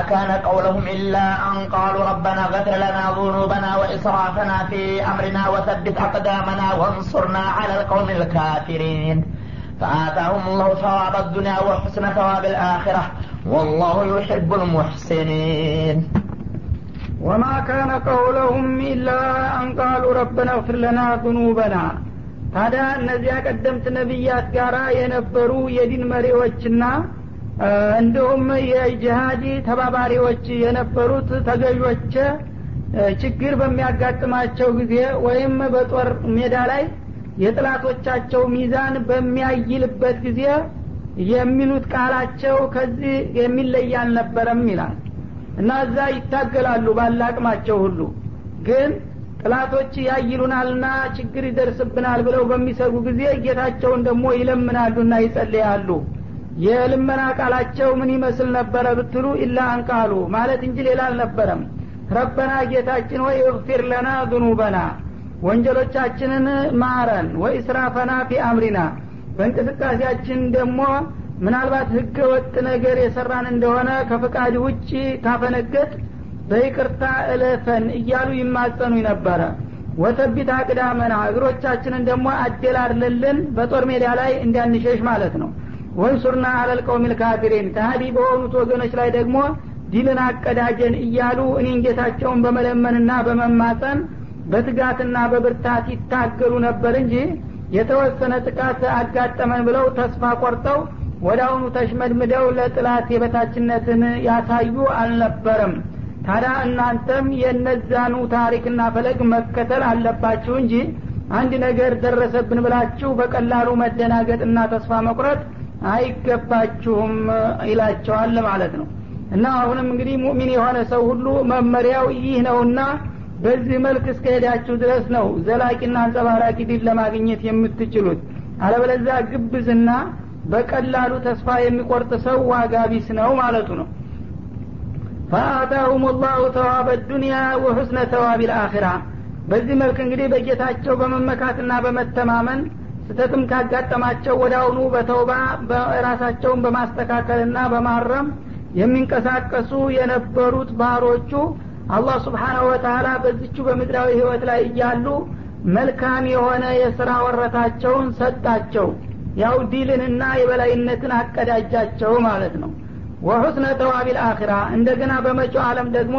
كان قولهم إلا أن قالوا ربنا اغفر لنا ذنوبنا وإسرافنا في أمرنا وثبت أقدامنا وانصرنا على القوم الكافرين فآتاهم الله ثواب الدنيا وحسن ثواب الآخرة والله يحب المحسنين وما كان قولهم إلا أن قالوا ربنا اغفر لنا ذنوبنا ታዲያ እነዚያ ቀደምት ነቢያት ጋር የነበሩ የዲን መሪዎችና እንዲሁም የጅሃዲ ተባባሪዎች የነበሩት ተገዦች ችግር በሚያጋጥማቸው ጊዜ ወይም በጦር ሜዳ ላይ የጥላቶቻቸው ሚዛን በሚያይልበት ጊዜ የሚሉት ቃላቸው ከዚህ የሚለይ አልነበረም ይላል። እና እዛ ይታገላሉ ባላቅማቸው ሁሉ። ግን ጥላቶች ያይሉናልና ችግር ይደርስብናል ብለው በሚሰጉ ጊዜ ጌታቸውን ደግሞ ይለምናሉና ይጸልያሉ የልመና ቃላቸው ምን ይመስል ነበረ ብትሉ ኢላ አንቃሉ ማለት እንጂ ሌላ አልነበረም። ረበና ጌታችን ወይ እግፊር ለና ذኑበና ወንጀሎቻችንን ማረን ወኢስራፈና ፊ አምሪና። በእንቅስቃሴያችን ደግሞ ምናልባት ህገ ወጥ ነገር የሰራን እንደሆነ ከፍቃድ ውጭ ካፈነገጥ በይቅርታ እለፈን እያሉ ይማጸኑ ነበረ። ወተቢት አቅዳመና እግሮቻችንን ደግሞ አደላድልልን በጦር ሜዳ ላይ እንዲያንሸሽ ማለት ነው ወንሱርና አለልቀውም ልካፊሪን ከሀዲ በሆኑት ወገኖች ላይ ደግሞ ዲልን አቀዳጀን እያሉ እኔን ጌታቸውን በመለመንና በመማፀን በትጋትና በብርታት ይታገሉ ነበር እንጂ የተወሰነ ጥቃት አጋጠመን ብለው ተስፋ ቆርጠው ወደ አሁኑ ተሽመድምደው ለጥላት የበታችነትን ያሳዩ አልነበረም። ታዲያ እናንተም የነዛኑ ታሪክና ፈለግ መከተል አለባችሁ እንጂ አንድ ነገር ደረሰብን ብላችሁ በቀላሉ መደናገጥና ተስፋ መቁረጥ አይገባችሁም ይላቸዋል ማለት ነው። እና አሁንም እንግዲህ ሙእሚን የሆነ ሰው ሁሉ መመሪያው ይህ ነውና በዚህ መልክ እስከሄዳችሁ ድረስ ነው ዘላቂና አንጸባራቂ ድል ለማግኘት የምትችሉት። አለበለዚያ ግብዝና በቀላሉ ተስፋ የሚቆርጥ ሰው ዋጋ ቢስ ነው ማለቱ ነው። ፈአታሁም ላሁ ተዋበ ዱኒያ ወሑስነ ተዋቢ ልአኪራ በዚህ መልክ እንግዲህ በጌታቸው በመመካትና በመተማመን ስተትም ካጋጠማቸው ወደ አሁኑ በተውባ ራሳቸውን በማስተካከልና በማረም የሚንቀሳቀሱ የነበሩት ባህሮቹ አላህ ስብሓናሁ ወተላ በዚቹ በምድራዊ ህይወት ላይ እያሉ መልካም የሆነ የስራ ወረታቸውን ሰጣቸው። ያው ዲልንና የበላይነትን አቀዳጃቸው ማለት ነው። ወሑስነ ተዋቢል አኺራ እንደገና በመጪው ዓለም ደግሞ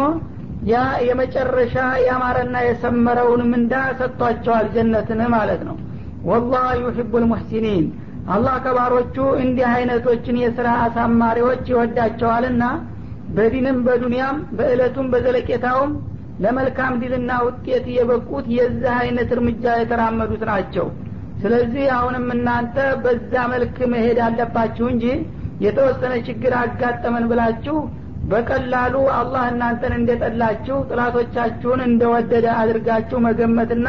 ያ የመጨረሻ ያማረና የሰመረውን ምንዳ ሰጥቷቸዋል ጀነትን ማለት ነው ወላህ ዩሕቡ ልሙሕሲኒን አላህ ከባሮቹ እንዲህ አይነቶችን የስራ አሳማሪዎች ይወዳቸዋልና በዲንም በዱንያም በእለቱም በዘለቄታውም ለመልካም ድልና ውጤት የበቁት የዚህ አይነት እርምጃ የተራመዱት ናቸው። ስለዚህ አሁንም እናንተ በዛ መልክ መሄድ አለባችሁ እንጂ የተወሰነ ችግር አጋጠመን ብላችሁ በቀላሉ አላህ እናንተን እንደጠላችሁ ጥላቶቻችሁን እንደወደደ አድርጋችሁ መገመትና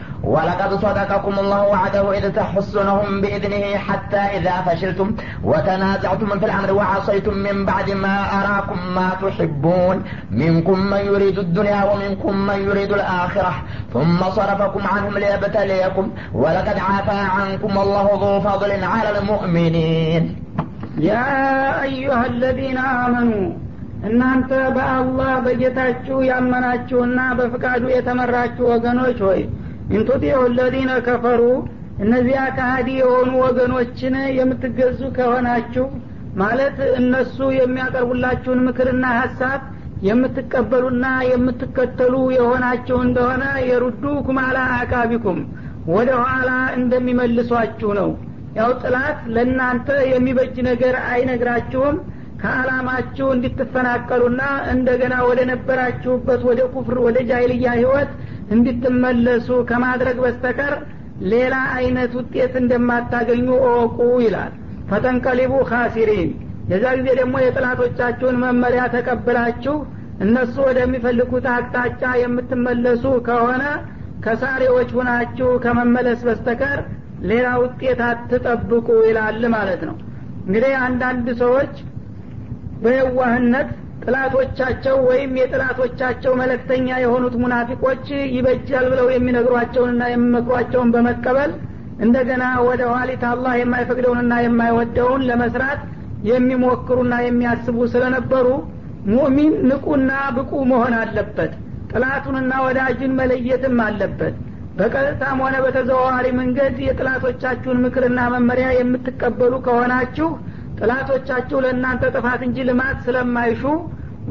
ولقد صدقكم الله وعده إذ تحسونهم بإذنه حتى إذا فشلتم وتنازعتم في الأمر وعصيتم من بعد ما أراكم ما تحبون منكم من يريد الدنيا ومنكم من يريد الآخرة ثم صرفكم عنهم ليبتليكم ولقد عفا عنكم الله ذو فضل على المؤمنين يا أيها الذين آمنوا እናንተ በአላህ በጌታችሁ ያመናችሁና በፍቃዱ የተመራችሁ ወገኖች ሆይ ኢንቱጢዑ ለዚነ ከፈሩ እነዚያ ከሀዲ የሆኑ ወገኖችን የምትገዙ ከሆናችሁ ማለት እነሱ የሚያቀርቡላችሁን ምክርና ሀሳብ የምትቀበሉና የምትከተሉ የሆናችሁ እንደሆነ የሩዱ ኩማላ አቃቢኩም ወደ ኋላ እንደሚመልሷችሁ ነው። ያው ጥላት ለእናንተ የሚበጅ ነገር አይነግራችሁም። ከአላማችሁ እንድትፈናቀሉና እንደገና ወደ ነበራችሁበት ወደ ኩፍር ወደ ጃይልያ ህይወት እንድትመለሱ ከማድረግ በስተቀር ሌላ አይነት ውጤት እንደማታገኙ እወቁ ይላል። ፈተንቀሊቡ ካሲሪን የዛ ጊዜ ደግሞ የጥላቶቻችሁን መመሪያ ተቀብላችሁ እነሱ ወደሚፈልጉት አቅጣጫ የምትመለሱ ከሆነ ከሳሪዎች ሁናችሁ ከመመለስ በስተቀር ሌላ ውጤት አትጠብቁ ይላል ማለት ነው። እንግዲህ አንዳንድ ሰዎች በየዋህነት ጥላቶቻቸው ወይም የጥላቶቻቸው መለክተኛ የሆኑት ሙናፊቆች ይበጃል ብለው የሚነግሯቸውንና የሚመክሯቸውን በመቀበል እንደገና ወደ ኋሊት አላህ የማይፈቅደውንና የማይወደውን ለመስራት የሚሞክሩና የሚያስቡ ስለነበሩ ሙእሚን ንቁና ብቁ መሆን አለበት። ጥላቱንና ወዳጅን መለየትም አለበት። በቀጥታም ሆነ በተዘዋዋሪ መንገድ የጥላቶቻችሁን ምክርና መመሪያ የምትቀበሉ ከሆናችሁ ጥላቶቻችሁ ለእናንተ ጥፋት እንጂ ልማት ስለማይሹ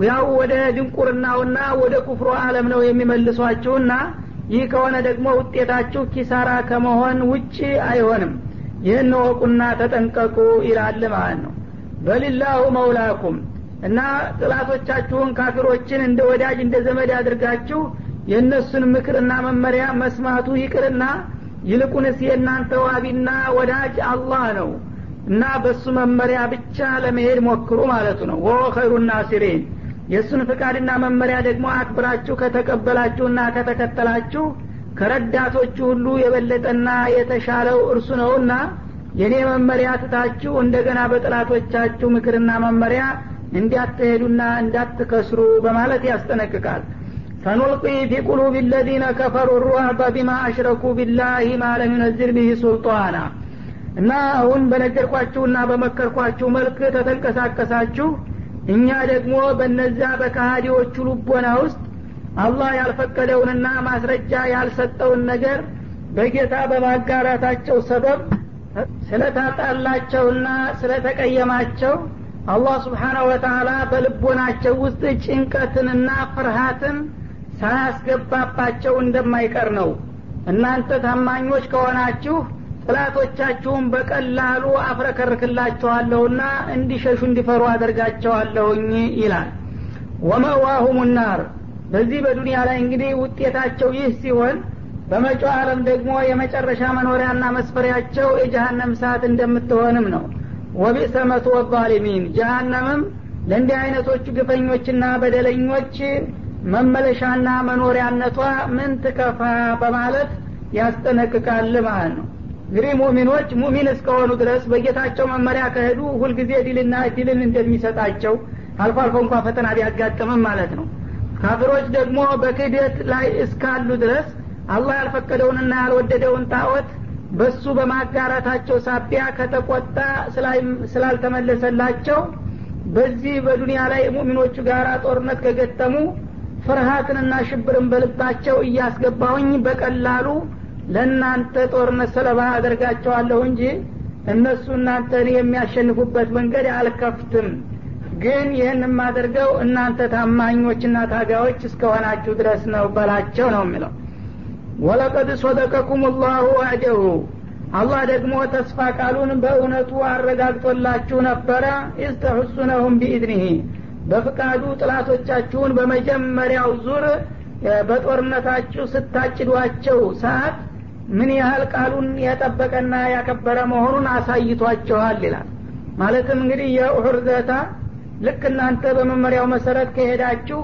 ያው ወደ ድንቁርናውና ወደ ኩፍሮ አለም ነው የሚመልሷችሁና ይህ ከሆነ ደግሞ ውጤታችሁ ኪሳራ ከመሆን ውጭ አይሆንም። ይህን ወቁና ተጠንቀቁ ይላል ማለት ነው። በሊላሁ መውላኩም እና ጥላቶቻችሁን ካፊሮችን እንደ ወዳጅ እንደ ዘመድ አድርጋችሁ የእነሱን ምክርና መመሪያ መስማቱ ይቅርና ይልቁንስ የእናንተ ዋቢና ወዳጅ አላህ ነው እና በሱ መመሪያ ብቻ ለመሄድ ሞክሩ ማለቱ ነው። ወ ኸይሩ ናሲሪን የእሱን ፍቃድና መመሪያ ደግሞ አክብራችሁ ከተቀበላችሁና ከተከተላችሁ ከረዳቶቹ ሁሉ የበለጠና የተሻለው እርሱ ነውና የእኔ መመሪያ ትታችሁ እንደገና በጥላቶቻችሁ ምክርና መመሪያ እንዲያትሄዱና እንዳትከስሩ በማለት ያስጠነቅቃል። ሰኑልቂ ፊ ቁሉብ ለዚነ ከፈሩ ሩዕበ ቢማ አሽረኩ ቢላህ ማ ለም ዩነዝል ብህ ሱልጣና እና አሁን በነገርኳችሁና በመከርኳችሁ መልክ ተተንቀሳቀሳችሁ እኛ ደግሞ በነዛ በካሃዲዎቹ ልቦና ውስጥ አላህ ያልፈቀደውንና ማስረጃ ያልሰጠውን ነገር በጌታ በማጋራታቸው ሰበብ ስለታጣላቸውና ስለተቀየማቸው አላህ ስብሓናሁ ወተላ በልቦናቸው ውስጥ ጭንቀትንና ፍርሃትን ሳያስገባባቸው እንደማይቀር ነው። እናንተ ታማኞች ከሆናችሁ ጥላቶቻችሁን በቀላሉ አፍረከርክላችኋለሁና እንዲሸሹ እንዲፈሩ አደርጋቸዋለሁኝ ይላል። ወመዋሁም ናር። በዚህ በዱንያ ላይ እንግዲህ ውጤታቸው ይህ ሲሆን በመጪው ዓለም ደግሞ የመጨረሻ መኖሪያና መስፈሪያቸው የጀሃነም ሰዓት እንደምትሆንም ነው። ወቢእሰ መስወ ዛሊሚን ጀሃነምም ለእንዲህ አይነቶቹ ግፈኞችና በደለኞች መመለሻና መኖሪያነቷ ምን ትከፋ በማለት ያስጠነቅቃል ማለት ነው እንግዲህ ሙሚኖች ሙሚን እስከሆኑ ድረስ በጌታቸው መመሪያ ከሄዱ ሁልጊዜ ድልና ድልን እንደሚሰጣቸው አልፎ አልፎ እንኳ ፈተና ቢያጋጥምም ማለት ነው። ካፊሮች ደግሞ በክህደት ላይ እስካሉ ድረስ አላህ ያልፈቀደውንና ያልወደደውን ጣዖት በሱ በማጋራታቸው ሳቢያ ከተቆጣ ስላልተመለሰላቸው በዚህ በዱንያ ላይ ሙሚኖቹ ጋር ጦርነት ከገጠሙ ፍርሃትንና ሽብርን በልባቸው እያስገባሁኝ በቀላሉ ለእናንተ ጦርነት ሰለባ አደርጋቸዋለሁ እንጂ እነሱ እናንተን የሚያሸንፉበት መንገድ አልከፍትም። ግን ይህን የማደርገው እናንተ ታማኞችና ታጋዮች እስከሆናችሁ ድረስ ነው በላቸው ነው የሚለው። ወለቀድ ሶደቀኩም ላሁ ዋዕደሁ አላህ ደግሞ ተስፋ ቃሉን በእውነቱ አረጋግጦላችሁ ነበረ። ኢስተሑሱነሁም ቢኢድኒህ በፍቃዱ ጥላቶቻችሁን በመጀመሪያው ዙር በጦርነታችሁ ስታጭዷቸው ሰዓት ምን ያህል ቃሉን የጠበቀና ያከበረ መሆኑን አሳይቷቸዋል ይላል። ማለትም እንግዲህ የኡሑር ዘታ ልክ እናንተ በመመሪያው መሰረት ከሄዳችሁ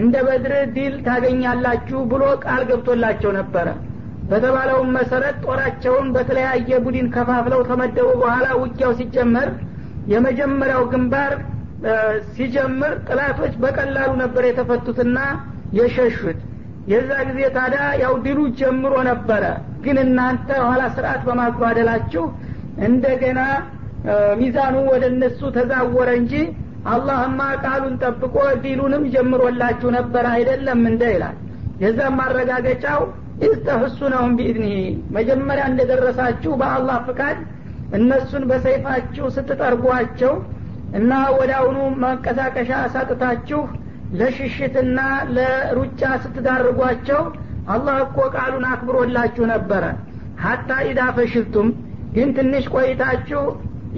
እንደ በድር ዲል ታገኛላችሁ ብሎ ቃል ገብቶላቸው ነበረ። በተባለውም መሰረት ጦራቸውን በተለያየ ቡድን ከፋፍለው ከመደቡ በኋላ ውጊያው ሲጀመር የመጀመሪያው ግንባር ሲጀምር ጥላቶች በቀላሉ ነበር የተፈቱትና የሸሹት የዛ ጊዜ ታዲያ ያው ድሉ ጀምሮ ነበረ። ግን እናንተ ኋላ ስርዓት በማጓደላችሁ እንደገና ሚዛኑ ወደ እነሱ ተዛወረ እንጂ አላህማ ቃሉን ጠብቆ ዲሉንም ጀምሮላችሁ ነበር አይደለም እንደ ይላል። የዛም ማረጋገጫው ኢስተህሱነሁም ቢኢድኒህ መጀመሪያ እንደደረሳችሁ በአላህ ፍቃድ እነሱን በሰይፋችሁ ስትጠርጓቸው እና ወደ አሁኑ መንቀሳቀሻ አሳጥታችሁ ለሽሽትና ለሩጫ ስትዳርጓቸው አላህ እኮ ቃሉን አክብሮላችሁ ነበረ። ሀታ ኢዳ ፈሽልቱም ግን ትንሽ ቆይታችሁ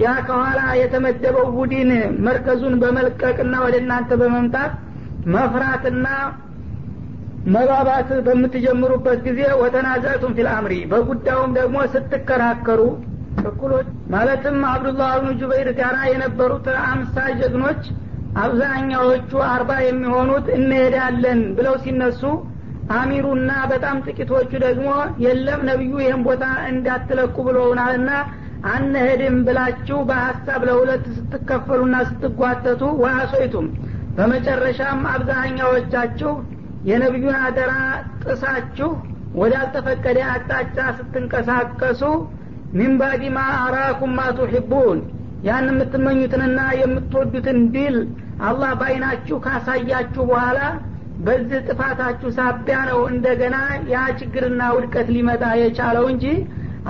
ያ ከኋላ የተመደበው ቡድን መርከዙን በመልቀቅና ወደ እናንተ በመምጣት መፍራትና መባባት በምትጀምሩበት ጊዜ ወተናዘቱም ፊል በጉዳዩም ደግሞ ስትከራከሩ እኩሎች ማለትም አብዱላህ ብኑ ጁበይር ጋራ የነበሩት አምሳ ጀግኖች አብዛኛዎቹ አርባ የሚሆኑት እንሄዳለን ብለው ሲነሱ አሚሩና በጣም ጥቂቶቹ ደግሞ የለም ነቢዩ ይህን ቦታ እንዳትለቁ ብለውናልና አንሄድም ብላችሁ በሀሳብ ለሁለት ስትከፈሉና ስትጓተቱ ወአሶይቱም። በመጨረሻም አብዛኛዎቻችሁ የነቢዩን አደራ ጥሳችሁ ወዳልተፈቀደ አቅጣጫ ስትንቀሳቀሱ ሚንባዲማ አራኩም ማ ቱሒቡን ያን የምትመኙትንና የምትወዱትን ድል አላህ በአይናችሁ ካሳያችሁ በኋላ በዚህ ጥፋታችሁ ሳቢያ ነው እንደገና ያ ችግርና ውድቀት ሊመጣ የቻለው እንጂ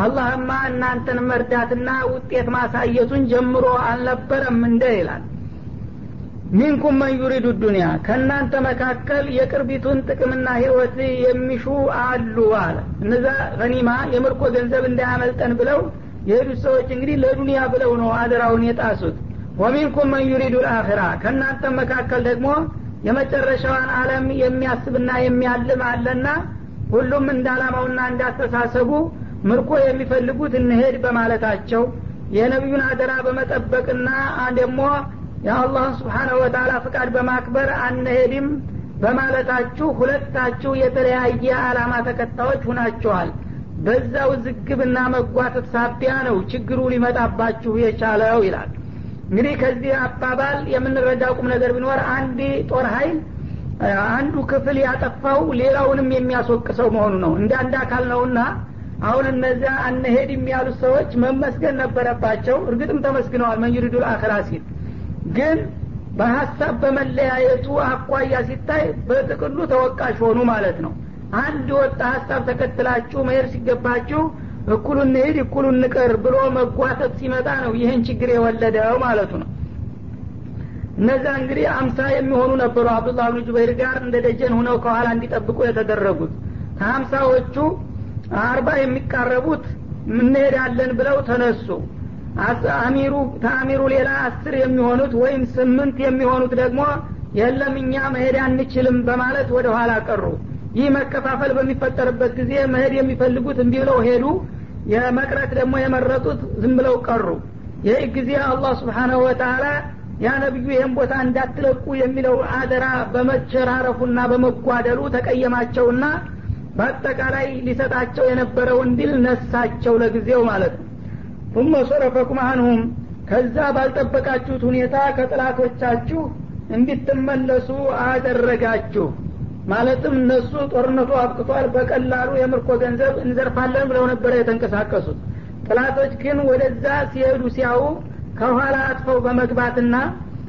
አላህማ እናንተን መርዳትና ውጤት ማሳየቱን ጀምሮ አልነበረም እንደ ይላል። ሚንኩም መን ዩሪዱ ዱኒያ ከእናንተ መካከል የቅርቢቱን ጥቅምና ህይወት የሚሹ አሉ አለ። እነዛ ገኒማ የምርኮ ገንዘብ እንዳያመልጠን ብለው የሄዱት ሰዎች እንግዲህ ለዱኒያ ብለው ነው አደራውን የጣሱት ወሚንኩም መን ዩሪዱ ልአኽራ ከእናንተ መካከል ደግሞ የመጨረሻዋን አለም የሚያስብና የሚያልም አለና ሁሉም እንዳላማውና እንዳስተሳሰቡ ምርኮ የሚፈልጉት እንሄድ በማለታቸው የነቢዩን አደራ በመጠበቅና ደግሞ የአላህን ስብሓናሁ ወተላ ፍቃድ በማክበር አንሄድም በማለታችሁ ሁለታችሁ የተለያየ አላማ ተከታዮች ሁናችኋል። በዛው ዝግብና መጓተት ሳቢያ ነው ችግሩ ሊመጣባችሁ የቻለው ይላል እንግዲህ ከዚህ አባባል የምንረዳው ቁም ነገር ቢኖር አንድ ጦር ሀይል አንዱ ክፍል ያጠፋው ሌላውንም የሚያስወቅሰው መሆኑ ነው። እንደ አንድ አካል ነውና አሁን እነዚያ አንሄድ የሚያሉት ሰዎች መመስገን ነበረባቸው። እርግጥም ተመስግነዋል መንዩሪዱ አክራ ሲል። ግን በሀሳብ በመለያየቱ አኳያ ሲታይ በጥቅሉ ተወቃሽ ሆኑ ማለት ነው። አንድ ወጣ ሀሳብ ተከትላችሁ መሄድ ሲገባችሁ እኩሉ እንሄድ እኩሉ እንቅር ብሎ መጓተት ሲመጣ ነው ይህን ችግር የወለደው ማለቱ ነው። እነዛ እንግዲህ አምሳ የሚሆኑ ነበሩ አብዱላህ ብን ጁበይር ጋር እንደ ደጀን ሁነው ከኋላ እንዲጠብቁ የተደረጉት። ከሀምሳዎቹ አርባ የሚቃረቡት እንሄዳለን ብለው ተነሱ። አሚሩ ተአሚሩ ሌላ አስር የሚሆኑት ወይም ስምንት የሚሆኑት ደግሞ የለም እኛ መሄድ አንችልም በማለት ወደ ኋላ ቀሩ። ይህ መከፋፈል በሚፈጠርበት ጊዜ መሄድ የሚፈልጉት እንዲህ ብለው ሄዱ የመቅረት ደግሞ የመረጡት ዝም ብለው ቀሩ ይህ ጊዜ አላህ ስብሓናሁ ወተላ ያ ነቢዩ ይህን ቦታ እንዳትለቁ የሚለው አደራ በመቸራረፉና በመጓደሉ ተቀየማቸውና በአጠቃላይ ሊሰጣቸው የነበረውን ድል ነሳቸው ለጊዜው ማለት ነው ثم صرفكم عنهم ከዛ ባልጠበቃችሁት ሁኔታ ከጥላቶቻችሁ እንድትመለሱ አደረጋችሁ ማለትም እነሱ ጦርነቱ አብቅቷል በቀላሉ የምርኮ ገንዘብ እንዘርፋለን ብለው ነበረ የተንቀሳቀሱት። ጥላቶች ግን ወደዛ ሲሄዱ ሲያው ከኋላ አጥፈው በመግባትና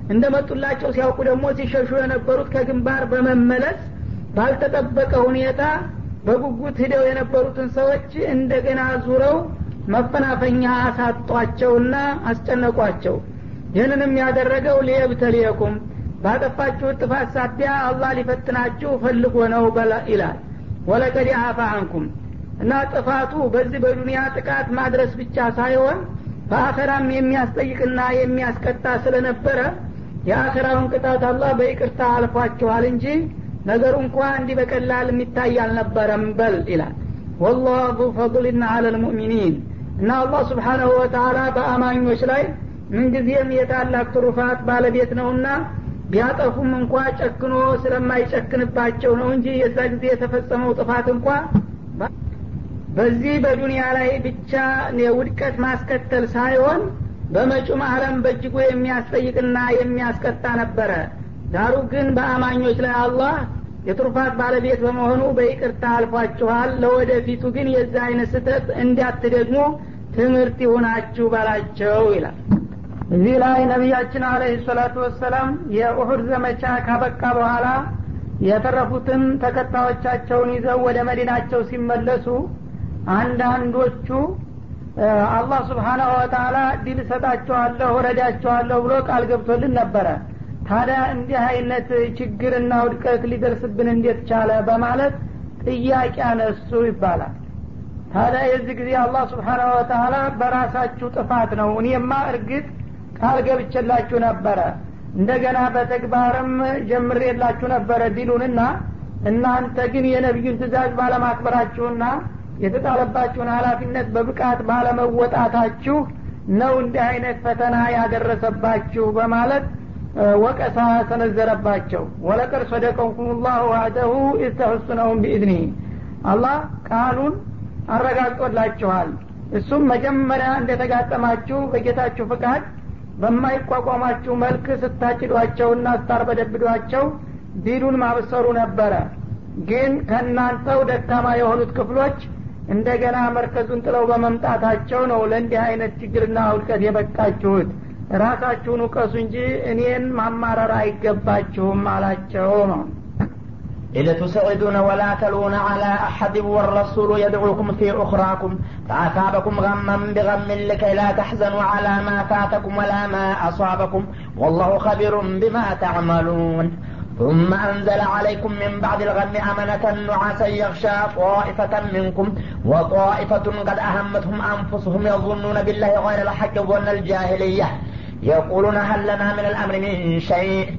እንደመጡላቸው ሲያውቁ ደግሞ ሲሸሹ የነበሩት ከግንባር በመመለስ ባልተጠበቀ ሁኔታ በጉጉት ሂደው የነበሩትን ሰዎች እንደገና ዙረው መፈናፈኛ አሳጧቸውና አስጨነቋቸው። ይህንንም ያደረገው ሊየብተሊየኩም ባጠፋችሁት ጥፋት ሳቢያ አላህ ሊፈትናችሁ ፈልጎ ነው ይላል። ወለቀድ አፋ አንኩም እና ጥፋቱ በዚህ በዱንያ ጥቃት ማድረስ ብቻ ሳይሆን በአኸራም የሚያስጠይቅና የሚያስቀጣ ስለነበረ የአኸራውን ቅጣት አላህ በይቅርታ አልፏችኋል እንጂ ነገሩ እንኳ እንዲህ በቀላል የሚታይ አልነበረም በል ይላል። ወላህ ዙ ፈضልና አለ ልሙእሚኒን እና አላህ ስብሓናሁ ወተላ በአማኞች ላይ ምንጊዜም የታላቅ ትሩፋት ባለቤት ነውና ቢያጠፉም እንኳ ጨክኖ ስለማይጨክንባቸው ነው እንጂ የዛ ጊዜ የተፈጸመው ጥፋት እንኳ በዚህ በዱንያ ላይ ብቻ የውድቀት ማስከተል ሳይሆን በመጩም አለም በእጅጉ የሚያስጠይቅና የሚያስቀጣ ነበረ። ዳሩ ግን በአማኞች ላይ አላህ የትሩፋት ባለቤት በመሆኑ በይቅርታ አልፏችኋል። ለወደፊቱ ግን የዛ አይነት ስህተት እንዲያትደግሞ ትምህርት ይሁናችሁ ባላቸው ይላል እዚህ ላይ ነቢያችን አለህ ሰላቱ ወሰላም የኡሑድ ዘመቻ ካበቃ በኋላ የተረፉትን ተከታዮቻቸውን ይዘው ወደ መዲናቸው ሲመለሱ አንዳንዶቹ አላህ ስብሓናሁ ወተላ ድል እሰጣቸዋለሁ ረዳቸዋለሁ ብሎ ቃል ገብቶልን ነበረ። ታዲያ እንዲህ አይነት ችግርና ውድቀት ሊደርስብን እንዴት ቻለ? በማለት ጥያቄ አነሱ ይባላል። ታዲያ የዚህ ጊዜ አላህ ስብሓናሁ ወተላ በራሳችሁ ጥፋት ነው። እኔማ እርግጥ ቃል ገብቼላችሁ ነበረ። እንደገና በተግባርም ጀምሬላችሁ ነበረ ዲሉንና እናንተ ግን የነቢዩን ትእዛዝ ባለማክበራችሁና የተጣለባችሁን ሀላፊነት በብቃት ባለመወጣታችሁ ነው እንዲህ አይነት ፈተና ያደረሰባችሁ በማለት ወቀሳ ሰነዘረባቸው። ወለቀድ ሰደቀኩም ላሁ ዋዕደሁ ኢስተሑሱነሁም ቢኢዝኒህ። አላህ ቃሉን አረጋግጦላችኋል። እሱም መጀመሪያ እንደተጋጠማችሁ በጌታችሁ ፍቃድ በማይቋቋማችሁ መልክ ስታጭዷቸውና ስታርበደብዷቸው ዲሉን ማብሰሩ ነበረ። ግን ከእናንተው ደካማ የሆኑት ክፍሎች እንደገና መርከዙን ጥለው በመምጣታቸው ነው ለእንዲህ አይነት ችግርና ውድቀት የበቃችሁት። ራሳችሁን ውቀሱ እንጂ እኔን ማማረር አይገባችሁም አላቸው ነው إذ تسعدون ولا تلون على أحد والرسول يدعوكم في أخراكم فأثابكم غما بغم لكي لا تحزنوا على ما فاتكم ولا ما أصابكم. والله خبير بما تعملون. ثم أنزل عليكم من بعد الغم أمنة نعاسا يغشى طائفة منكم وطائفة قد أهمتهم أنفسهم يظنون بالله غير الحق ظن الجاهلية. يقولون هل لنا من الأمر من شيء؟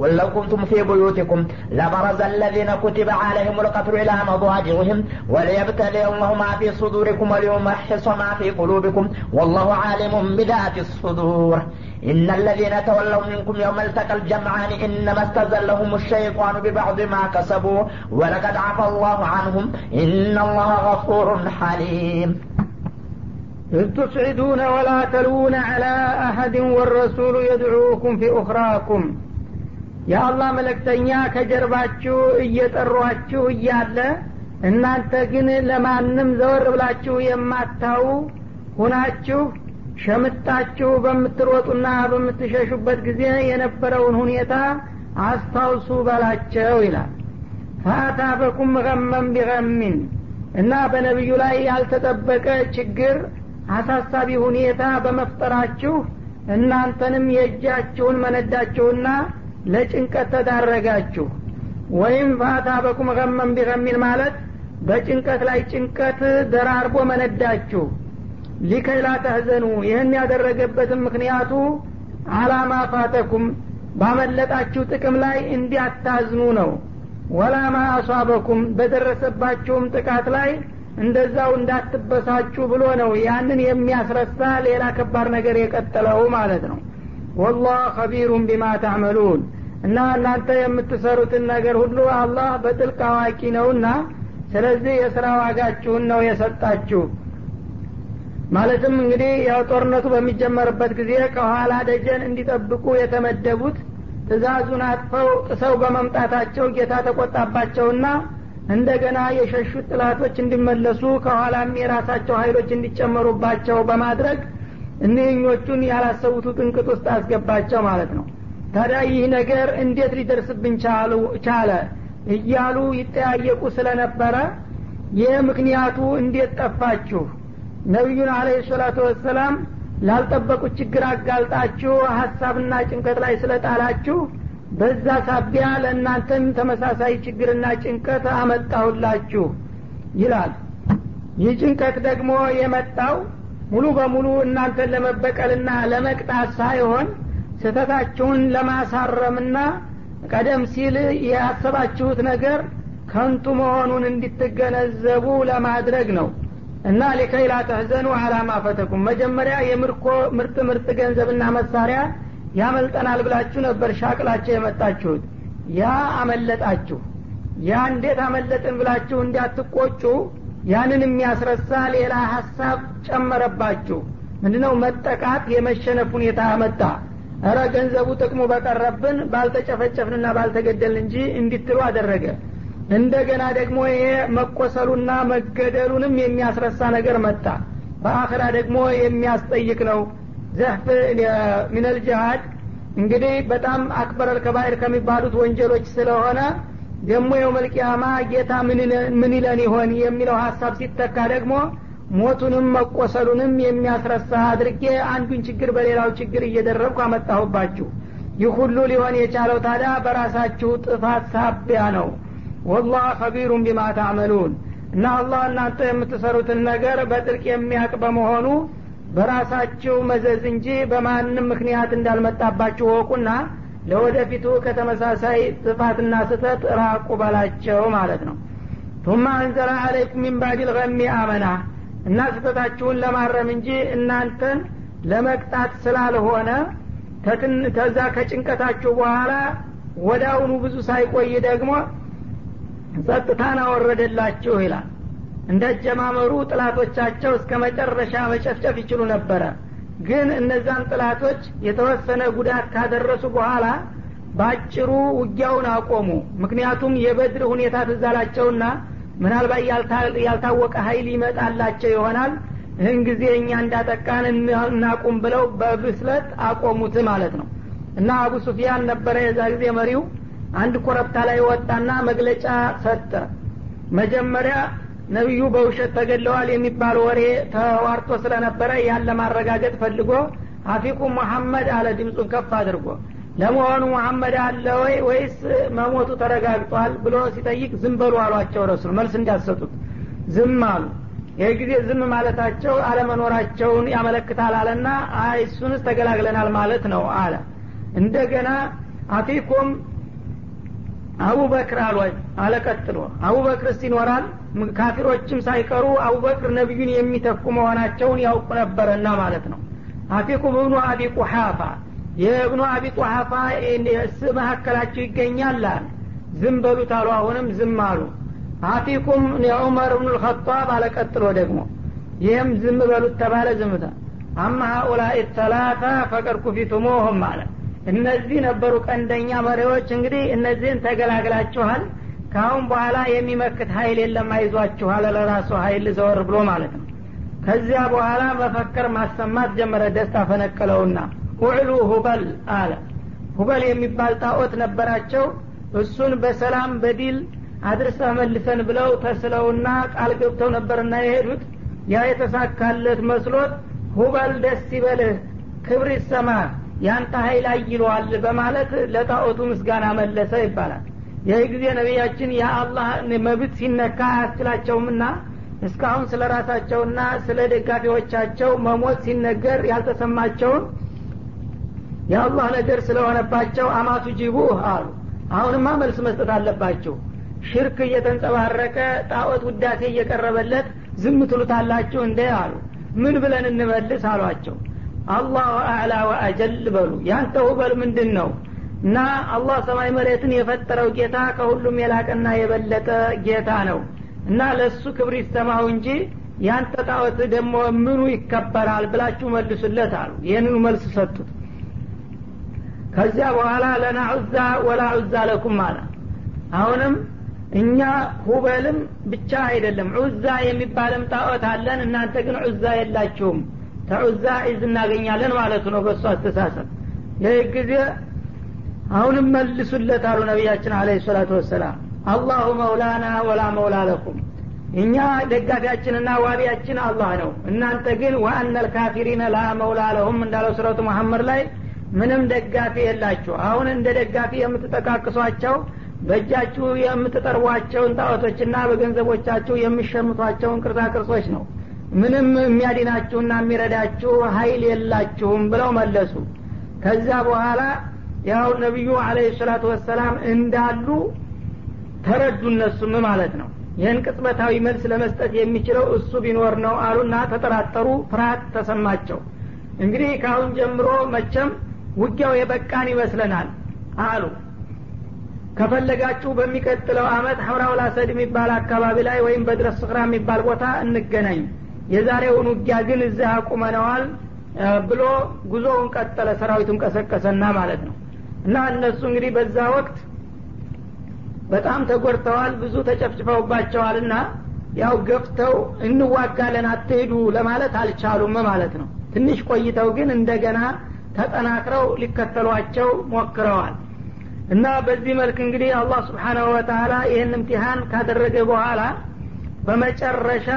قل لو كنتم في بيوتكم لبرز الذين كتب عليهم القتل إلى مضاجعهم وليبتلي الله ما في صدوركم وليمحص ما في قلوبكم والله عالم بذات الصدور. إن الذين تولوا منكم يوم التقى الجمعان إنما استزلهم الشيطان ببعض ما كسبوا ولقد عفى الله عنهم. إن الله غفور حليم. إذ تصعدون ولا تلون على أحد والرسول يدعوكم في أخراكم. የአላህ መለክተኛ ከጀርባችሁ እየጠሯችሁ እያለ እናንተ ግን ለማንም ዘወር ብላችሁ የማታው ሁናችሁ ሸምጣችሁ በምትሮጡና በምትሸሹበት ጊዜ የነበረውን ሁኔታ አስታውሱ በላቸው ይላል። ፈአታበኩም ገመን ቢገሚን እና በነቢዩ ላይ ያልተጠበቀ ችግር አሳሳቢ ሁኔታ በመፍጠራችሁ እናንተንም የእጃችሁን መነዳችሁና ለጭንቀት ተዳረጋችሁ ወይም ፋታበኩም ገመን ቢገሚን ማለት በጭንቀት ላይ ጭንቀት ደራርቦ መነዳችሁ። ሊከይ ተህዘኑ ይህን ያደረገበትም ምክንያቱ አላማ ፋተኩም ባመለጣችሁ ጥቅም ላይ እንዲያታዝኑ ነው። ወላማ አሷበኩም በደረሰባችሁም ጥቃት ላይ እንደዛው እንዳትበሳችሁ ብሎ ነው ያንን የሚያስረሳ ሌላ ከባድ ነገር የቀጠለው ማለት ነው። ወላህ ከቢሩን ቢማ ታዕመሉን እና እናንተ የምትሰሩትን ነገር ሁሉ አላህ በጥልቅ አዋቂ ነውና ስለዚህ የስራ ዋጋችሁን ነው የሰጣችሁ። ማለትም እንግዲህ ያው ጦርነቱ በሚጀመርበት ጊዜ ከኋላ ደጀን እንዲጠብቁ የተመደቡት ትእዛዙን አጥፈው ጥሰው በመምጣታቸው ጌታ ተቆጣባቸውና እንደገና የሸሹት ጥላቶች እንዲመለሱ ከኋላም የራሳቸው ኃይሎች እንዲጨመሩባቸው በማድረግ እኒህኞቹን ያላሰቡት ጥንቅጥ ውስጥ አስገባቸው ማለት ነው ታዲያ ይህ ነገር እንዴት ሊደርስብን ቻለ? እያሉ ይጠያየቁ ስለነበረ ይህ ምክንያቱ እንዴት ጠፋችሁ? ነቢዩን አለ ሰላቱ ወሰላም ላልጠበቁት ችግር አጋልጣችሁ ሀሳብና ጭንቀት ላይ ስለጣላችሁ በዛ ሳቢያ ለእናንተም ተመሳሳይ ችግርና ጭንቀት አመጣሁላችሁ ይላል። ይህ ጭንቀት ደግሞ የመጣው ሙሉ በሙሉ እናንተን ለመበቀልና ለመቅጣት ሳይሆን ስህተታችሁን ለማሳረምና ቀደም ሲል ያሰባችሁት ነገር ከንቱ መሆኑን እንድትገነዘቡ ለማድረግ ነው። እና ሊከይ ተህዘኑ አላማ ፈተኩም። መጀመሪያ የምርኮ ምርጥ ምርጥ ገንዘብና መሳሪያ ያመልጠናል ብላችሁ ነበር ሻቅላችሁ የመጣችሁት። ያ አመለጣችሁ። ያ እንዴት አመለጥን ብላችሁ እንዳትቆጩ ያንን የሚያስረሳ ሌላ ሀሳብ ጨመረባችሁ። ምንድነው? መጠቃት የመሸነፍ ሁኔታ መጣ እረ ገንዘቡ ጥቅሙ በቀረብን ባልተጨፈጨፍንና ባልተገደልን እንጂ እንዲትሉ አደረገ። እንደገና ደግሞ ይሄ መቆሰሉና መገደሉንም የሚያስረሳ ነገር መጣ። በአኽራ ደግሞ የሚያስጠይቅ ነው። ዘህፍ ሚነል ጅሃድ እንግዲህ በጣም አክበረል ከባይር ከሚባሉት ወንጀሎች ስለሆነ ደግሞ የውመልቅያማ ጌታ ምን ይለን ይሆን የሚለው ሀሳብ ሲተካ ደግሞ ሞቱንም መቆሰሉንም የሚያስረሳ አድርጌ አንዱን ችግር በሌላው ችግር እየደረብኩ አመጣሁባችሁ። ይህ ሁሉ ሊሆን የቻለው ታዲያ በራሳችሁ ጥፋት ሳቢያ ነው። ወላህ ከቢሩን ቢማ ታዕመሉን እና አላህ እናንተ የምትሰሩትን ነገር በጥልቅ የሚያቅ በመሆኑ በራሳችሁ መዘዝ እንጂ በማንም ምክንያት እንዳልመጣባችሁ ወቁና ለወደፊቱ ከተመሳሳይ ጥፋትና ስተት ራቁ በላቸው ማለት ነው። ቱማ አንዘላ አለይኩም ሚን ባዕድ አመና እና ስህተታችሁን ለማረም እንጂ እናንተን ለመቅጣት ስላልሆነ ተዛ ከጭንቀታችሁ በኋላ ወዳውኑ ብዙ ሳይቆይ ደግሞ ጸጥታን አወረደላችሁ ይላል። እንደ ጀማመሩ ጥላቶቻቸው እስከ መጨረሻ መጨፍጨፍ ይችሉ ነበረ። ግን እነዛን ጥላቶች የተወሰነ ጉዳት ካደረሱ በኋላ ባጭሩ ውጊያውን አቆሙ። ምክንያቱም የበድር ሁኔታ ትዛላቸውና ምናልባት ያልታወቀ ሀይል ይመጣላቸው ይሆናል። ይህን ጊዜ እኛ እንዳጠቃን እናቁም ብለው በብስለት አቆሙት ማለት ነው። እና አቡ ሱፊያን ነበረ የዛ ጊዜ መሪው። አንድ ኮረብታ ላይ ወጣና መግለጫ ሰጠ። መጀመሪያ ነቢዩ በውሸት ተገለዋል የሚባል ወሬ ተዋርቶ ስለነበረ ያን ለማረጋገጥ ፈልጎ አፊቁ መሐመድ አለ። ድምፁን ከፍ አድርጎ ለመሆኑ መሐመድ አለ ወይ? ወይስ መሞቱ ተረጋግጧል ብሎ ሲጠይቅ ዝም በሉ አሏቸው ረሱል። መልስ እንዳሰጡት ዝም አሉ። ይህ ጊዜ ዝም ማለታቸው አለመኖራቸውን ያመለክታል አለና እሱንስ ተገላግለናል ማለት ነው አለ። እንደገና አፊኩም አቡበክር አሏ አለቀጥሎ አቡበክርስ ይኖራል ካፊሮችም ሳይቀሩ አቡበክር ነቢዩን የሚተኩ መሆናቸውን ያውቁ ነበረና ማለት ነው። አፊኩም እብኑ አቢ ቁሓፋ የእብኑ አቢ ቁሓፋ ስ መካከላቸው ይገኛል ዝም በሉት አሉ። አሁንም ዝም አሉ። አፊኩም የዑመር ብኑ ልኸጣብ አለቀጥሎ ደግሞ ይህም ዝም በሉት ተባለ። ዝምታ አማ ሀኡላኢ ተላታ ፈቀድ ኩፊቱሙሁም አለ። እነዚህ ነበሩ ቀንደኛ መሪዎች። እንግዲህ እነዚህን ተገላግላችኋል። ከአሁን በኋላ የሚመክት ሀይል የለም። አይዟችኋል። ለራሱ ሀይል ዘወር ብሎ ማለት ነው። ከዚያ በኋላ መፈከር ማሰማት ጀመረ። ደስታ ፈነቀለውና ውዕሉ ሁበል አለ። ሁበል የሚባል ጣዖት ነበራቸው። እሱን በሰላም በዲል አድርሰህ መልሰን ብለው ተስለውና ቃል ገብተው ነበርና የሄዱት። ያ የተሳካለት መስሎት ሁበል ደስ ይበልህ ክብር ይሰማ ያንተ ሀይል አይለዋል በማለት ለጣዖቱ ምስጋና መለሰ ይባላል። ይህ ጊዜ ነቢያችን የአላህ መብት ሲነካ አያስችላቸውምና እስካሁን ስለ ራሳቸውና ስለ ደጋፊዎቻቸው መሞት ሲነገር ያልተሰማቸውን የአላህ ነገር ስለሆነባቸው አማቱ ጅቡ አሉ። አሁንማ መልስ መስጠት አለባችሁ ሽርክ እየተንጸባረቀ ጣዖት ውዳሴ እየቀረበለት ዝም ትሉታላችሁ እንደ አሉ። ምን ብለን እንመልስ አሏቸው። አላሁ አዕላ ወአጀል በሉ። ያንተ ውበል ምንድን ነው እና አላህ ሰማይ መሬትን የፈጠረው ጌታ ከሁሉም የላቀና የበለጠ ጌታ ነው። እና ለእሱ ክብር ይሰማው እንጂ ያንተ ጣዖት ደግሞ ምኑ ይከበራል ብላችሁ መልሱለት አሉ። ይህንኑ መልስ ሰጡት ከዚያ በኋላ ለና ዑዛ ወላ ዑዛ ለኩም አለ። አሁንም እኛ ሁበልም ብቻ አይደለም ዑዛ የሚባልም ጣዖት አለን እናንተ ግን ዑዛ የላችሁም። ተዑዛ ዒዝ እናገኛለን ማለቱ ነው በእሱ አስተሳሰብ። ይህ ጊዜ አሁንም መልሱለት አሉ ነቢያችን አለ ሰላቱ ወሰላም። አላሁ መውላና ወላ መውላ ለኩም። እኛ ደጋፊያችንና ዋቢያችን አላህ ነው። እናንተ ግን ወአነ ልካፊሪነ ላ መውላ ለሁም እንዳለው ሱረቱ መሐመድ ላይ ምንም ደጋፊ የላችሁ። አሁን እንደ ደጋፊ የምትጠቃቅሷቸው በእጃችሁ የምትጠርቧቸውን ጣዖቶችና በገንዘቦቻችሁ የሚሸምቷቸውን ቅርጻ ቅርጾች ነው። ምንም የሚያድናችሁና የሚረዳችሁ ሀይል የላችሁም ብለው መለሱ። ከዛ በኋላ ያው ነቢዩ አለ ሰላቱ ወሰላም እንዳሉ ተረዱ እነሱም ማለት ነው። ይህን ቅጽበታዊ መልስ ለመስጠት የሚችለው እሱ ቢኖር ነው አሉና ተጠራጠሩ። ፍርሃት ተሰማቸው። እንግዲህ ከአሁን ጀምሮ መቸም ውጊያው የበቃን ይመስለናል አሉ። ከፈለጋችሁ በሚቀጥለው አመት ሐምራውል አሰድ የሚባል አካባቢ ላይ ወይም በድረስ ስክራ የሚባል ቦታ እንገናኝ። የዛሬውን ውጊያ ግን እዚህ አቁመነዋል ብሎ ጉዞውን ቀጠለ ሰራዊቱን ቀሰቀሰና ማለት ነው። እና እነሱ እንግዲህ በዛ ወቅት በጣም ተጎድተዋል ብዙ ተጨፍጭፈውባቸዋልና ያው ገፍተው እንዋጋለን አትሄዱ ለማለት አልቻሉም ማለት ነው። ትንሽ ቆይተው ግን እንደገና ተጠናክረው ሊከተሏቸው ሞክረዋል። እና በዚህ መልክ እንግዲህ አላህ ስብሓናሁ ወተላ ይህን እምቲሃን ካደረገ በኋላ በመጨረሻ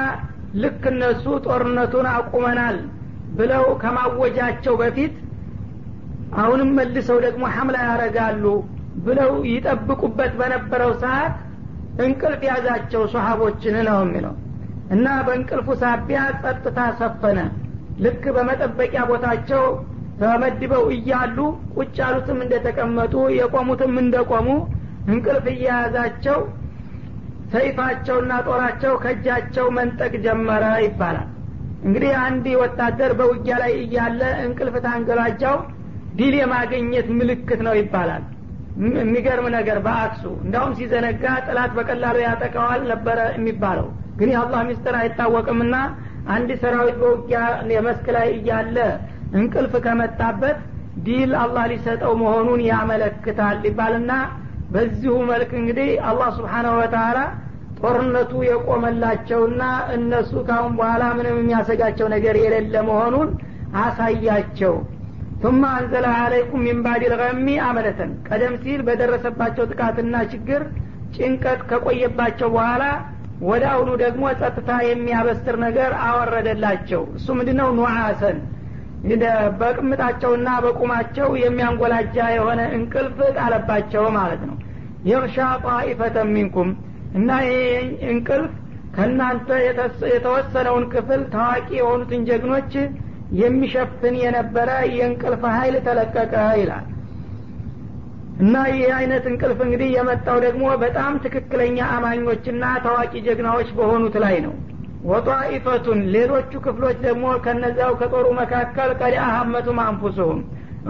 ልክ እነሱ ጦርነቱን አቁመናል ብለው ከማወጃቸው በፊት አሁንም መልሰው ደግሞ ሐምላ ያረጋሉ ብለው ይጠብቁበት በነበረው ሰዓት እንቅልፍ ያዛቸው ሶሀቦችን ነው የሚለው። እና በእንቅልፉ ሳቢያ ጸጥታ ሰፈነ። ልክ በመጠበቂያ ቦታቸው ተመድበው እያሉ ቁጭ ያሉትም እንደተቀመጡ የቆሙትም እንደቆሙ እንቅልፍ እየያዛቸው ሰይፋቸውና ጦራቸው ከእጃቸው መንጠቅ ጀመረ ይባላል። እንግዲህ አንድ ወታደር በውጊያ ላይ እያለ እንቅልፍ ታንገላጃው ድል የማገኘት ምልክት ነው ይባላል። የሚገርም ነገር በአክሱ እንዳውም ሲዘነጋ ጥላት በቀላሉ ያጠቀዋል ነበረ የሚባለው። ግን የአላህ ሚስጥር አይታወቅምና አንድ ሰራዊት በውጊያ የመስክ ላይ እያለ እንቅልፍ ከመጣበት ዲል አላህ ሊሰጠው መሆኑን ያመለክታል ይባልና በዚሁ መልክ እንግዲህ አላህ ስብሓናሁ ወተላ ጦርነቱ የቆመላቸውና እነሱ ካሁን በኋላ ምንም የሚያሰጋቸው ነገር የሌለ መሆኑን አሳያቸው። ثم አንዘለ አለይኩም ሚን ባድ ልገሚ አመለተን ቀደም ሲል በደረሰባቸው ጥቃትና ችግር ጭንቀት ከቆየባቸው በኋላ ወደ አሁኑ ደግሞ ጸጥታ የሚያበስር ነገር አወረደላቸው። እሱ ምንድነው? ኑዓሰን በቅምጣቸውና በቁማቸው የሚያንጎላጃ የሆነ እንቅልፍ ጣለባቸው ማለት ነው። የርሻ ጣኢፈተ ሚንኩም እና ይሄ እንቅልፍ ከእናንተ የተወሰነውን ክፍል ታዋቂ የሆኑትን ጀግኖች የሚሸፍን የነበረ የእንቅልፍ ኃይል ተለቀቀ ይላል። እና ይህ አይነት እንቅልፍ እንግዲህ የመጣው ደግሞ በጣም ትክክለኛ አማኞችና ታዋቂ ጀግናዎች በሆኑት ላይ ነው ወጧኢፈቱን ሌሎቹ ክፍሎች ደግሞ ከነዚያው ከጦሩ መካከል ቀድ አሀመቱም አንፉሱሁም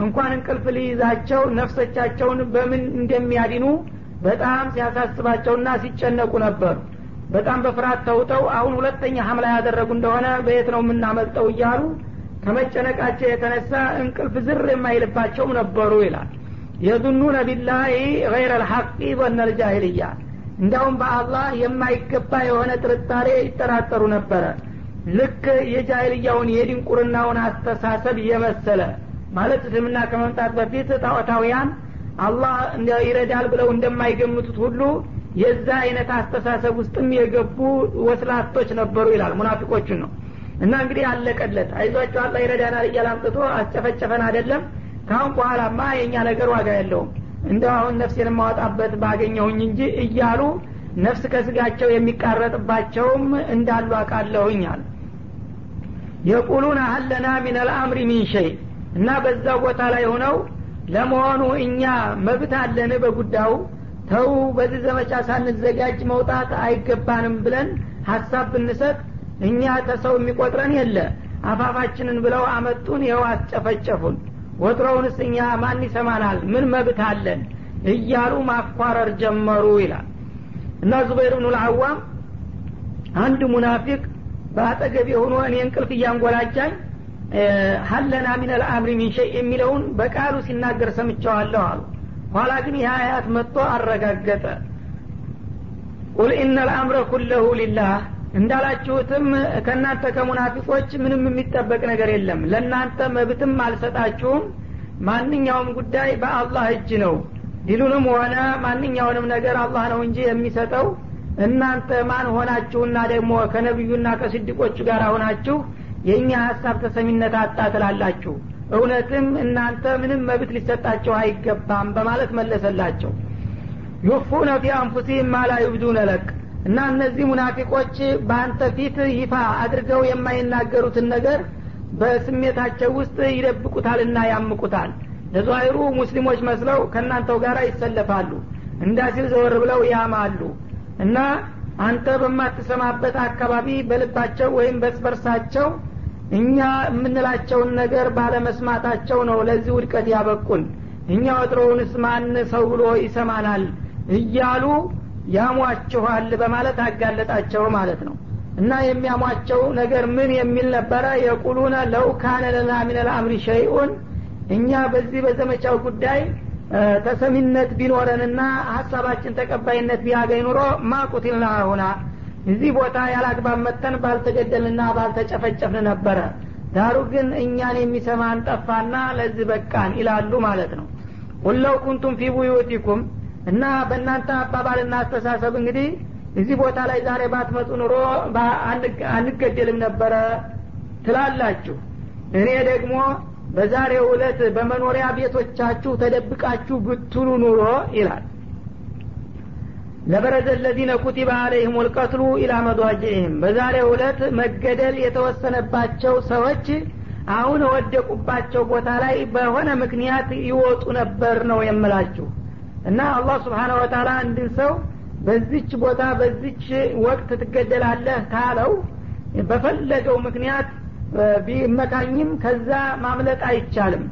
እንኳን እንቅልፍ ሊይዛቸው ነፍሶቻቸውን በምን እንደሚያድኑ በጣም ሲያሳስባቸውና ሲጨነቁ ነበሩ በጣም በፍርሃት ተውጠው አሁን ሁለተኛ ሀምላ ያደረጉ እንደሆነ በየት ነው የምናመልጠው እያሉ ከመጨነቃቸው የተነሳ እንቅልፍ ዝር የማይልባቸውም ነበሩ ይላል። የዙኑነ ቢላሂ ገይረ ልሐቂ ዘነ ልጃሂልያ እንዳውም በአላህ የማይገባ የሆነ ጥርጣሬ ይጠራጠሩ ነበረ። ልክ የጃይልያውን የድንቁርናውን አስተሳሰብ የመሰለ ማለት እስልምና ከመምጣት በፊት ጣዖታውያን አላህ ይረዳል ብለው እንደማይገምቱት ሁሉ የዛ አይነት አስተሳሰብ ውስጥም የገቡ ወስላቶች ነበሩ ይላል ሙናፊቆቹን ነው። እና እንግዲህ አለቀለት። አይዟቸው አላህ ይረዳናል እያለ አስጨፈጨፈን አይደለም። ካሁን በኋላማ የእኛ ነገር ዋጋ የለውም እንደ አሁን ነፍሴን የማወጣበት ባገኘሁኝ እንጂ እያሉ ነፍስ ከስጋቸው የሚቃረጥባቸውም እንዳሉ አቃለሁኝ አለ የቁሉን አህለና ሚን አልአምሪ ሚን ሸይ እና በዛ ቦታ ላይ ሆነው ለመሆኑ እኛ መብት አለን በጉዳዩ? ተው በዚህ ዘመቻ ሳንዘጋጅ መውጣት አይገባንም ብለን ሀሳብ ብንሰጥ እኛ ተሰው የሚቆጥረን የለ። አፋፋችንን ብለው አመጡን ይኸው አስጨፈጨፉን ወትሮውንስ እኛ ማን ይሰማናል? ምን መብት አለን? እያሉ ማኳረር ጀመሩ ይላል። እና ዙበይር ብኑ ልአዋም አንድ ሙናፊቅ በአጠገብ የሆኑ እኔ እንቅልፍ እያንጎላጃኝ ሀለና ሚን አልአምሪ ሚን ሸይ የሚለውን በቃሉ ሲናገር ሰምቸዋለሁ አሉ። ኋላ ግን ይህ አያት መጥቶ አረጋገጠ። ቁል ኢነ ልአምረ ኩለሁ ሊላህ እንዳላችሁትም ከእናንተ ከሙናፊቆች ምንም የሚጠበቅ ነገር የለም። ለእናንተ መብትም አልሰጣችሁም። ማንኛውም ጉዳይ በአላህ እጅ ነው። ዲሉንም ሆነ ማንኛውንም ነገር አላህ ነው እንጂ የሚሰጠው። እናንተ ማን ሆናችሁና ደግሞ ከነቢዩና ከስድቆቹ ጋር ሆናችሁ የእኛ ሀሳብ ተሰሚነት አጣ ትላላችሁ። እውነትም እናንተ ምንም መብት ሊሰጣቸው አይገባም በማለት መለሰላቸው። ዩፉነ ፊ አንፉሲህም ማላ ዩብዱነ ለቅ እና እነዚህ ሙናፊቆች በአንተ ፊት ይፋ አድርገው የማይናገሩትን ነገር በስሜታቸው ውስጥ ይደብቁታልና ያምቁታል። ለዛሂሩ ሙስሊሞች መስለው ከእናንተው ጋር ይሰለፋሉ እንዳሲል ዘወር ብለው ያማሉ። እና አንተ በማትሰማበት አካባቢ በልባቸው ወይም በስበርሳቸው እኛ የምንላቸውን ነገር ባለመስማታቸው ነው ለዚህ ውድቀት ያበቁን። እኛ ወትሮውንስ ማን ሰው ብሎ ይሰማናል? እያሉ ያሟችኋል በማለት አጋለጣቸው ማለት ነው። እና የሚያሟቸው ነገር ምን የሚል ነበረ? የቁሉነ ለው ለና ምን ልአምሪ ሸይኡን። እኛ በዚህ በዘመቻው ጉዳይ ተሰሚነት ቢኖረንና ሀሳባችን ተቀባይነት ቢያገኝ ኑሮ ማቁቲልና ሁና እዚህ ቦታ ያላግባብ መተን ባልተገደልንና ባልተጨፈጨፍን ነበረ። ዳሩ ግን እኛን የሚሰማን ጠፋና ለዚህ በቃን ይላሉ ማለት ነው። ቁለው ኩንቱም ፊ ቡዩቲኩም እና በእናንተ አባባልና አስተሳሰብ እንግዲህ እዚህ ቦታ ላይ ዛሬ ባትመጡ ኑሮ አንገደልም ነበረ ትላላችሁ። እኔ ደግሞ በዛሬው ዕለት በመኖሪያ ቤቶቻችሁ ተደብቃችሁ ብትሉ ኑሮ ይላል። ለበረዘ ለዚነ ኩቲበ አለይህም ልቀትሉ ኢላ መዷጅህም በዛሬው ዕለት መገደል የተወሰነባቸው ሰዎች አሁን ወደቁባቸው ቦታ ላይ በሆነ ምክንያት ይወጡ ነበር ነው የምላችሁ እና አላህ ስብሓነ ወተላ አንድን ሰው በዚች ቦታ በዚች ወቅት ትገደላለህ ታለው በፈለገው ምክንያት ቢመካኝም ከዛ ማምለጥ አይቻልም